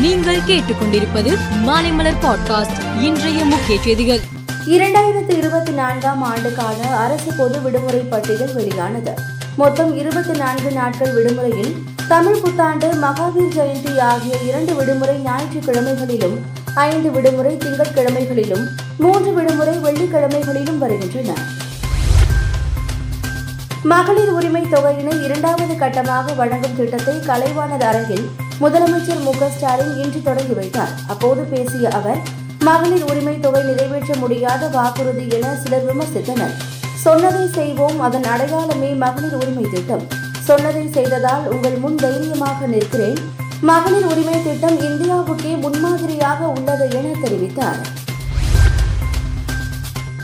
நீங்கள் கேட்டுக்கொண்டிருப்பது மாலைமலர் பாட்காஸ்ட். இன்றைய முக்கிய செய்திகள். இரண்டாயிரத்து இருபத்தி நான்காம் ஆண்டுக்கான அரசு பொது விடுமுறை பட்டியல் வெளியானது. மொத்தம் இருபத்தி நான்கு நாட்கள் விடுமுறையில் தமிழ் புத்தாண்டு மகாவீர் ஜெயந்தி ஆகிய இரண்டு விடுமுறை ஞாயிற்றுக்கிழமைகளிலும் ஐந்து விடுமுறை திங்கட்கிழமைகளிலும் மூன்று விடுமுறை வெள்ளிக்கிழமைகளிலும் வருகின்றன. மகளிர் உரிமை தொகையினை இரண்டாவது கட்டமாக வழங்கும் திட்டத்தை கலைவாணர் அரங்கில் முதலமைச்சர் மு க ஸ்டாலின் இன்று தொடங்கி வைத்தார். அப்போது பேசிய அவர் மகளிர் உரிமை தொகை நிறைவேற்ற முடியாத வாக்குறுதி என சிலர் விமர்சித்தனர். சொன்னதை செய்வோம் அதன் அடையாளமே மகளிர் உரிமை திட்டம். சொன்னதை செய்ததால் உங்கள் முன் தைரியமாக நிற்கிறேன். மகளிர் உரிமை திட்டம் இந்தியாவுக்கே முன்மாதிரியாக உள்ளது என தெரிவித்தார்.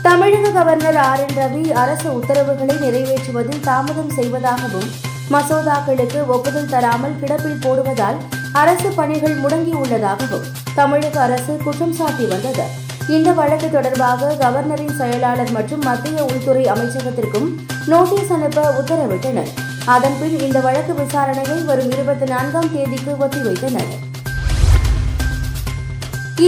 தமிழக கவர்னர் ஆர். என். ரவி அரசு உத்தரவுகளை நிறைவேற்றுவதில் தாமதம் செய்வதாகவும் மசோதாக்களுக்கு ஒப்புதல் தராமல் கிடப்பில் போடுவதால் அரசு பணிகள் முடங்கியுள்ளதாகவும் தமிழக அரசு குற்றம் சாட்டி வந்தது. இந்த வழக்கு தொடர்பாக கவர்னரின் செயலாளர் மற்றும் மத்திய உள்துறை அமைச்சகத்திற்கும் நோட்டீஸ் அனுப்ப உத்தரவிட்டனர். அதன்பின் இந்த வழக்கு விசாரணையை வரும் இருபத்தி நான்காம் தேதிக்கு ஒத்திவைத்தனர்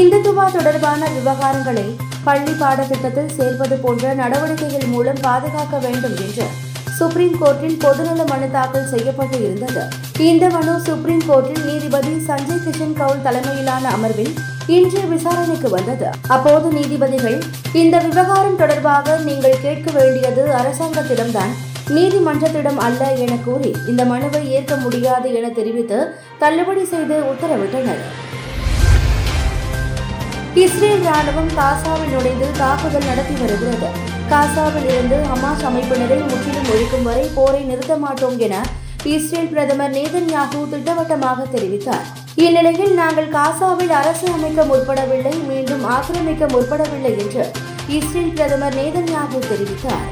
இந்துத்துவா தொடர்பான விவகாரங்களை பள்ளி பாடத்திட்டத்தில் சேர்ப்பது போன்ற நடவடிக்கைகள் மூலம் பாதுகாக்க வேண்டும் என்று சுப்ரீம் கோர்ட்டில் பொதுநல மனு தாக்கல் செய்யப்பட்டு இருந்தது. இந்த மனு சுப்ரீம் கோர்ட்டில் நீதிபதி சஞ்சய் கிஷன் கவுல் தலைமையிலான அமர்வில் இன்று விசாரணைக்கு வந்தது. அப்போது நீதிபதிகள் இந்த விவகாரம் தொடர்பாக நீங்கள் கேட்க வேண்டியது அரசாங்கத்திடம்தான் நீதிமன்றத்திடம் அல்ல என கூறி இந்த மனுவை ஏற்க முடியாது என தெரிவித்து தள்ளுபடி செய்து உத்தரவிட்டனர். இஸ்ரேல் ராணுவம் காசாவில் நுழைந்து தாக்குதல் நடத்தி வருகிறது. காசாவில் இருந்து ஹமாஸ் அமைப்பினரை முற்றிலும் ஒழிக்கும் வரை போரை நிறுத்த மாட்டோம் என இஸ்ரேல் பிரதமர் நேதன்யாகு திட்டவட்டமாக தெரிவித்தார். இந்நிலையில் நாங்கள் காசாவில் அரசு அமைக்க முற்படவில்லை மீண்டும் ஆக்கிரமிக்க முற்படவில்லை என்று இஸ்ரேல் பிரதமர் நேதன்யாகு தெரிவித்தார்.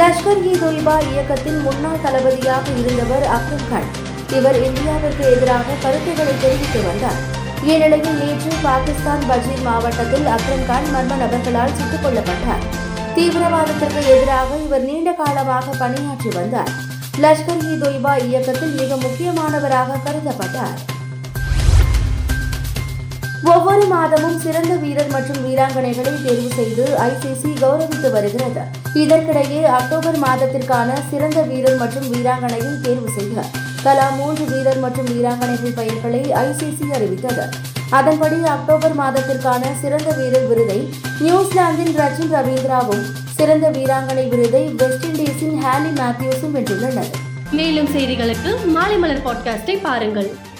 லஷ்கர் இ தொய்பா இயக்கத்தின் முன்னாள் தளபதியாக இருந்தவர் அப்துல் கான் இவர் இந்தியாவிற்கு எதிராக கருத்துக்களை தெரிவித்து வந்தார். இந்நிலையில் நேற்று பாகிஸ்தான் பஜீர் மாவட்டத்தில் அக்ரம்கான் மர்ம நபர்களால் சுட்டுக் கொல்லப்பட்டார். தீவிரவாதத்திற்கு எதிராக இவர் நீண்ட காலமாக பணியாற்றி வந்தார். லஷ்கர் இ தொய்பா இயக்கத்தில் மிக முக்கியமானவராக கருதப்பட்டார். ஒவ்வொரு மாதமும் சிறந்த வீரர் மற்றும் வீராங்கனைகளை தேர்வு செய்து ஐசிசி கௌரவித்து வருகிறது. இதற்கிடையே அக்டோபர் மாதத்திற்கான சிறந்த வீரர் மற்றும் வீராங்கனையை தேர்வு செய்ய தலா மூன்று வீரர் மற்றும் வீராங்கனைகள் பெயர்களை ஐசிசி அறிவித்தது. அதன்படி அக்டோபர் மாதத்திற்கான சிறந்த வீரர் விருதை நியூசிலாந்தின் ரச்சின் ரவீந்திராவும் சிறந்த வீராங்கனை விருதை வெஸ்ட் இண்டீஸின் ஹேலி மேத்யூஸும் வென்றுள்ளனர். மேலும் செய்திகளுக்கு மாலை மலர் பாட்காஸ்டை பாருங்கள்.